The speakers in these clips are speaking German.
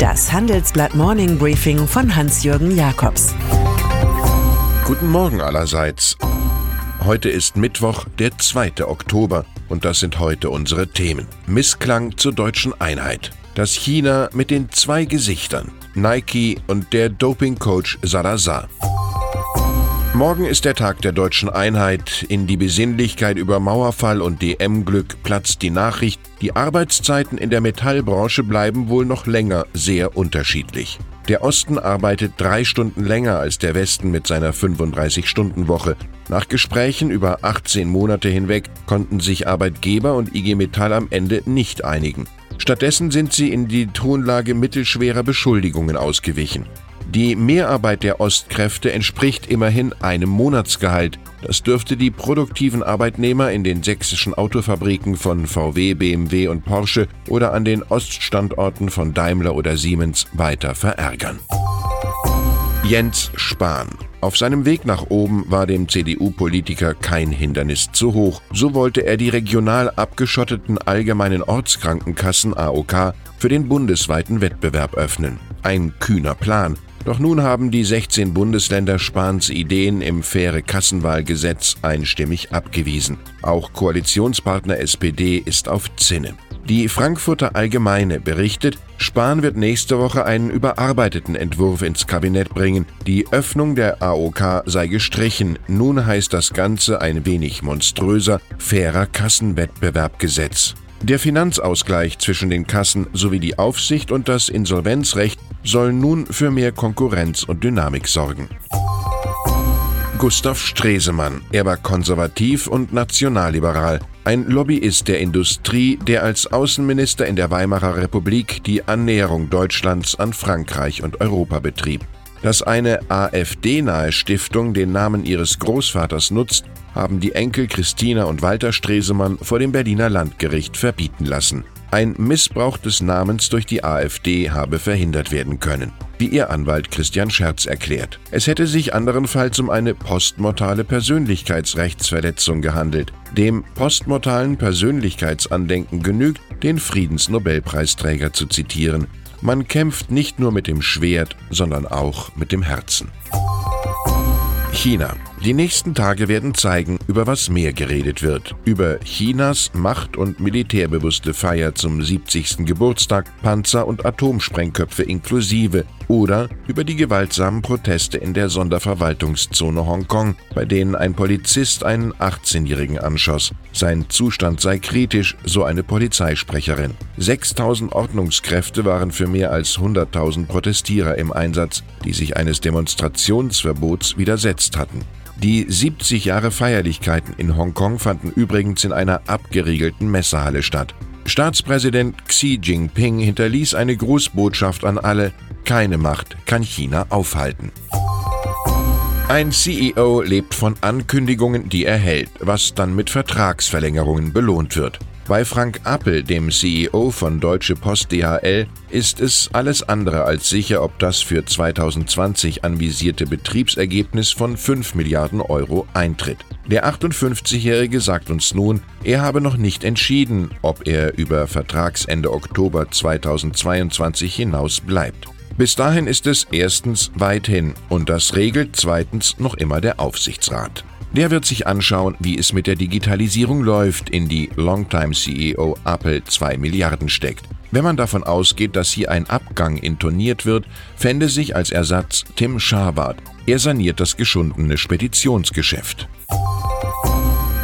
Das Handelsblatt Morning Briefing von Hans-Jürgen Jakobs. Guten Morgen allerseits. Heute ist Mittwoch, der 2. Oktober, und das sind heute unsere Themen. Missklang zur deutschen Einheit. Das China mit den zwei Gesichtern. Nike und der Dopingcoach Salazar. Morgen ist der Tag der deutschen Einheit. In die Besinnlichkeit über Mauerfall und DM-Glück platzt die Nachricht, die Arbeitszeiten in der Metallbranche bleiben wohl noch länger sehr unterschiedlich. Der Osten arbeitet drei Stunden länger als der Westen mit seiner 35-Stunden-Woche. Nach Gesprächen über 18 Monate hinweg konnten sich Arbeitgeber und IG Metall am Ende nicht einigen. Stattdessen sind sie in die Tonlage mittelschwerer Beschuldigungen ausgewichen. Die Mehrarbeit der Ostkräfte entspricht immerhin einem Monatsgehalt. Das dürfte die produktiven Arbeitnehmer in den sächsischen Autofabriken von VW, BMW und Porsche oder an den Oststandorten von Daimler oder Siemens weiter verärgern. Jens Spahn. Auf seinem Weg nach oben war dem CDU-Politiker kein Hindernis zu hoch. So wollte er die regional abgeschotteten allgemeinen Ortskrankenkassen AOK für den bundesweiten Wettbewerb öffnen. Ein kühner Plan, doch nun haben die 16 Bundesländer Spahns Ideen im faire Kassenwahlgesetz einstimmig abgewiesen. Auch Koalitionspartner SPD ist auf Zinne. Die Frankfurter Allgemeine berichtet, Spahn wird nächste Woche einen überarbeiteten Entwurf ins Kabinett bringen. Die Öffnung der AOK sei gestrichen. Nun heißt das Ganze ein wenig monströser, fairer Kassenwettbewerbgesetz. Der Finanzausgleich zwischen den Kassen sowie die Aufsicht und das Insolvenzrecht sollen nun für mehr Konkurrenz und Dynamik sorgen. Gustav Stresemann. Er war konservativ und nationalliberal, ein Lobbyist der Industrie, der als Außenminister in der Weimarer Republik die Annäherung Deutschlands an Frankreich und Europa betrieb. Dass eine AfD-nahe Stiftung den Namen ihres Großvaters nutzt, haben die Enkel Christina und Walter Stresemann vor dem Berliner Landgericht verbieten lassen. Ein Missbrauch des Namens durch die AfD habe verhindert werden können, wie ihr Anwalt Christian Scherz erklärt. Es hätte sich anderenfalls um eine postmortale Persönlichkeitsrechtsverletzung gehandelt. Dem postmortalen Persönlichkeitsandenken genügt, den Friedensnobelpreisträger zu zitieren. Man kämpft nicht nur mit dem Schwert, sondern auch mit dem Herzen. China. Die nächsten Tage werden zeigen, über was mehr geredet wird. Über Chinas macht- und militärbewusste Feier zum 70. Geburtstag, Panzer- und Atomsprengköpfe inklusive oder über die gewaltsamen Proteste in der Sonderverwaltungszone Hongkong, bei denen ein Polizist einen 18-Jährigen anschoss. Sein Zustand sei kritisch, so eine Polizeisprecherin. 6000 Ordnungskräfte waren für mehr als 100.000 Protestierer im Einsatz, die sich eines Demonstrationsverbots widersetzt hatten. Die 70 Jahre Feierlichkeiten in Hongkong fanden übrigens in einer abgeriegelten Messehalle statt. Staatspräsident Xi Jinping hinterließ eine Grußbotschaft an alle, keine Macht kann China aufhalten. Ein CEO lebt von Ankündigungen, die er hält, was dann mit Vertragsverlängerungen belohnt wird. Bei Frank Appel, dem CEO von Deutsche Post DHL, ist es alles andere als sicher, ob das für 2020 anvisierte Betriebsergebnis von 5 Milliarden Euro eintritt. Der 58-Jährige sagt uns nun, er habe noch nicht entschieden, ob er über Vertragsende Oktober 2022 hinaus bleibt. Bis dahin ist es erstens weit hin und das regelt zweitens noch immer der Aufsichtsrat. Der wird sich anschauen, wie es mit der Digitalisierung läuft, in die Longtime-CEO Apple 2 Milliarden steckt. Wenn man davon ausgeht, dass hier ein Abgang intoniert wird, fände sich als Ersatz Tim Schabart. Er saniert das geschundene Speditionsgeschäft.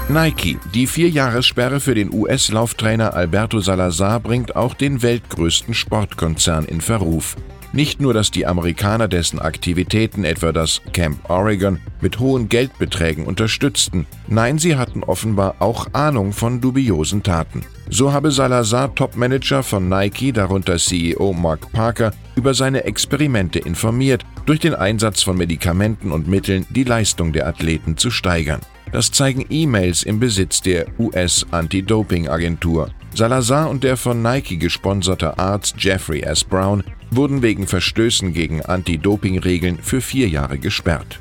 Nike. Die Vierjahressperre für den US-Lauftrainer Alberto Salazar bringt auch den weltgrößten Sportkonzern in Verruf. Nicht nur, dass die Amerikaner dessen Aktivitäten, etwa das Camp Oregon, mit hohen Geldbeträgen unterstützten, nein, sie hatten offenbar auch Ahnung von dubiosen Taten. So habe Salazar Topmanager von Nike, darunter CEO Mark Parker, über seine Experimente informiert, durch den Einsatz von Medikamenten und Mitteln die Leistung der Athleten zu steigern. Das zeigen E-Mails im Besitz der US-Anti-Doping-Agentur. Salazar und der von Nike gesponserte Arzt Jeffrey S. Brown wurden wegen Verstößen gegen Anti-Doping-Regeln für vier Jahre gesperrt.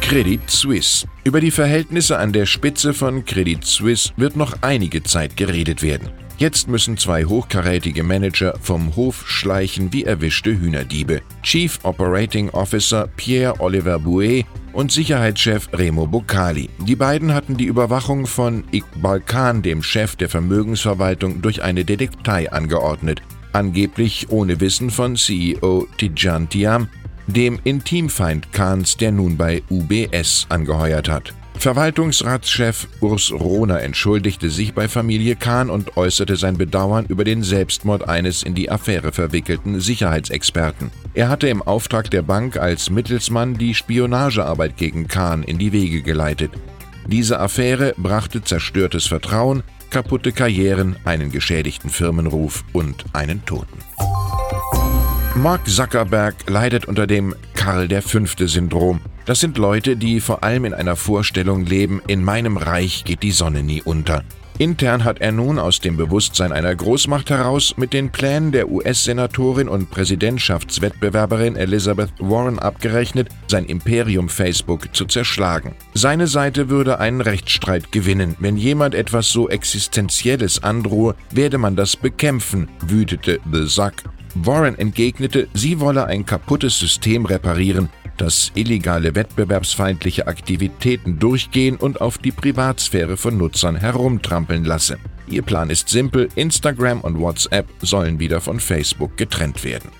Credit Suisse. Über die Verhältnisse an der Spitze von Credit Suisse wird noch einige Zeit geredet werden. Jetzt müssen zwei hochkarätige Manager vom Hof schleichen wie erwischte Hühnerdiebe. Chief Operating Officer Pierre Oliver Bouet und Sicherheitschef Remo Boccali. Die beiden hatten die Überwachung von Iqbal Khan, dem Chef der Vermögensverwaltung, durch eine Detektei angeordnet. Angeblich ohne Wissen von CEO Tijan Tiam, dem Intimfeind Khans, der nun bei UBS angeheuert hat. Verwaltungsratschef Urs Rohner entschuldigte sich bei Familie Kahn und äußerte sein Bedauern über den Selbstmord eines in die Affäre verwickelten Sicherheitsexperten. Er hatte im Auftrag der Bank als Mittelsmann die Spionagearbeit gegen Kahn in die Wege geleitet. Diese Affäre brachte zerstörtes Vertrauen, kaputte Karrieren, einen geschädigten Firmenruf und einen Toten. Mark Zuckerberg leidet unter dem Karl V-Syndrom. Das sind Leute, die vor allem in einer Vorstellung leben, in meinem Reich geht die Sonne nie unter. Intern hat er nun aus dem Bewusstsein einer Großmacht heraus mit den Plänen der US-Senatorin und Präsidentschaftswettbewerberin Elizabeth Warren abgerechnet, sein Imperium Facebook zu zerschlagen. Seine Seite würde einen Rechtsstreit gewinnen. Wenn jemand etwas so Existenzielles androhe, werde man das bekämpfen, wütete The Zuck Warren entgegnete, sie wolle ein kaputtes System reparieren, das illegale wettbewerbsfeindliche Aktivitäten durchgehen und auf die Privatsphäre von Nutzern herumtrampeln lasse. Ihr Plan ist simpel, Instagram und WhatsApp sollen wieder von Facebook getrennt werden.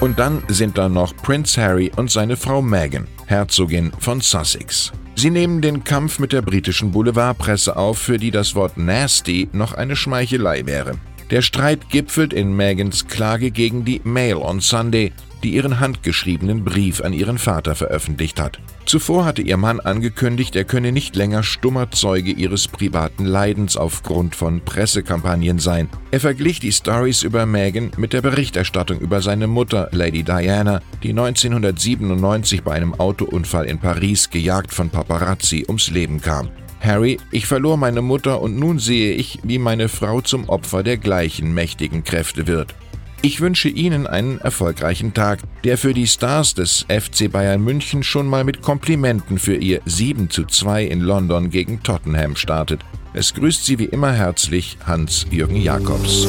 Und dann sind da noch Prince Harry und seine Frau Meghan, Herzogin von Sussex. Sie nehmen den Kampf mit der britischen Boulevardpresse auf, für die das Wort nasty noch eine Schmeichelei wäre. Der Streit gipfelt in Megans Klage gegen die Mail on Sunday, die ihren handgeschriebenen Brief an ihren Vater veröffentlicht hat. Zuvor hatte ihr Mann angekündigt, er könne nicht länger stummer Zeuge ihres privaten Leidens aufgrund von Pressekampagnen sein. Er verglich die Stories über Meghan mit der Berichterstattung über seine Mutter, Lady Diana, die 1997 bei einem Autounfall in Paris gejagt von Paparazzi ums Leben kam. Harry, ich verlor meine Mutter und nun sehe ich, wie meine Frau zum Opfer der gleichen mächtigen Kräfte wird. Ich wünsche Ihnen einen erfolgreichen Tag, der für die Stars des FC Bayern München schon mal mit Komplimenten für ihr 7 zu 2 in London gegen Tottenham startet. Es grüßt Sie wie immer herzlich Hans-Jürgen Jakobs.